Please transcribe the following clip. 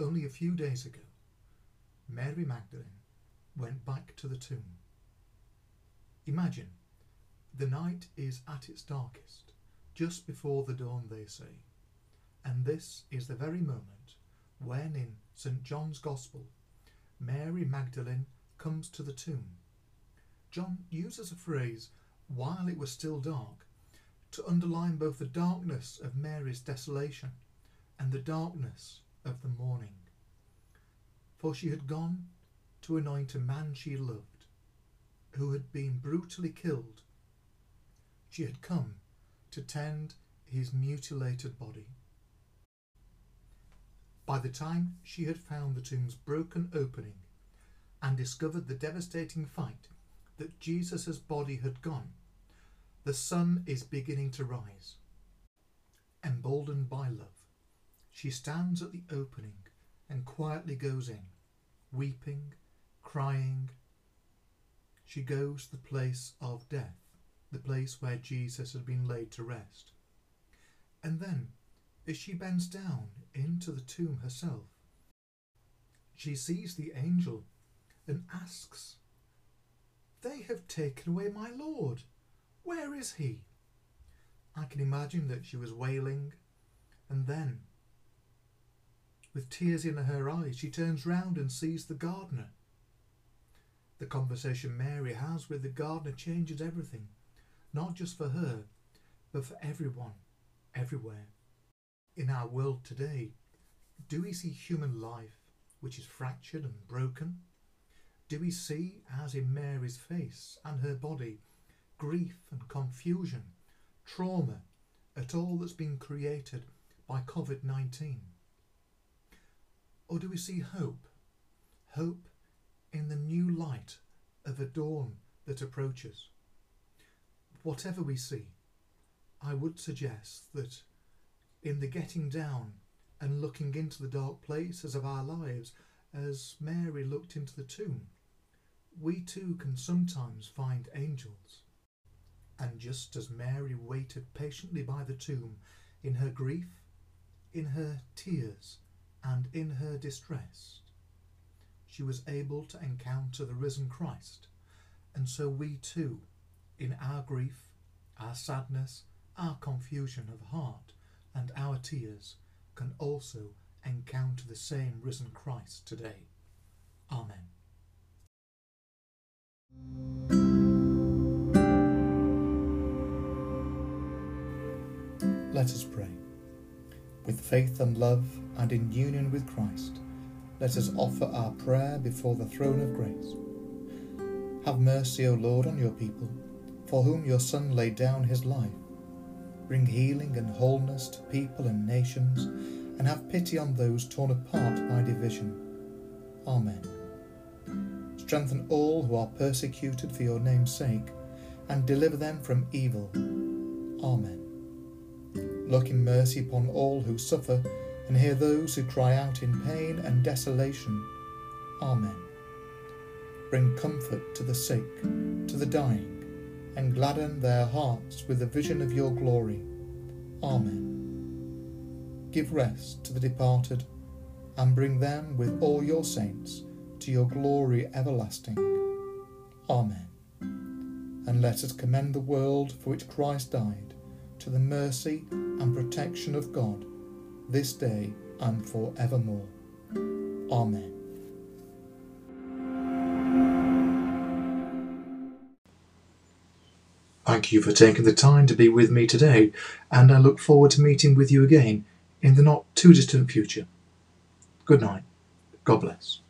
only a few days ago, Mary Magdalene went back to the tomb. Imagine, the night is at its darkest, just before the dawn, they say, and this is the very moment when, in St. John's Gospel, Mary Magdalene comes to the tomb. John uses a phrase, while it was still dark, to underline both the darkness of Mary's desolation and the darkness of the morning. For she had gone to anoint a man she loved, who had been brutally killed. She had come to tend his mutilated body. By the time she had found the tomb's broken opening and discovered the devastating fight that Jesus' body had gone, the sun is beginning to rise. Emboldened by love, she stands at the opening and quietly goes in, weeping, crying. She goes to the place of death, the place where Jesus had been laid to rest. And then, as she bends down into the tomb herself, she sees the angel and asks, They have taken away my Lord. Where is he? I can imagine that she was wailing, and then, with tears in her eyes, she turns round and sees the gardener. The conversation Mary has with the gardener changes everything, not just for her, but for everyone, everywhere. In our world today, do we see human life which is fractured and broken? Do we see, as in Mary's face and her body, grief and confusion, trauma at all that's been created by COVID 19? Or do we see hope? Hope in the new light of a dawn that approaches. Whatever we see, I would suggest that in the getting down and looking into the dark places of our lives, as Mary looked into the tomb, we too can sometimes find angels. And just as Mary waited patiently by the tomb, in her grief, in her tears, and in her distress, she was able to encounter the risen Christ. And so we too, in our grief, our sadness, our confusion of heart, and our tears, can also encounter the same risen Christ today. Amen. Let us pray. With faith and love and in union with Christ, let us offer our prayer before the throne of grace. Have mercy, O Lord, on your people, for whom your Son laid down his life. Bring healing and wholeness to people and nations, and have pity on those torn apart by division. Amen. Strengthen all who are persecuted for your name's sake, and deliver them from evil. Amen. Look in mercy upon all who suffer, and hear those who cry out in pain and desolation. Amen. Bring comfort to the sick, to the dying, and gladden their hearts with the vision of your glory. Amen. Give rest to the departed, and bring them with all your saints to your glory everlasting. Amen. And let us commend the world for which Christ died to the mercy and protection of God this day and for evermore. Amen. Thank you for taking the time to be with me today, and I look forward to meeting with you again in the not too distant future. Good night. God bless.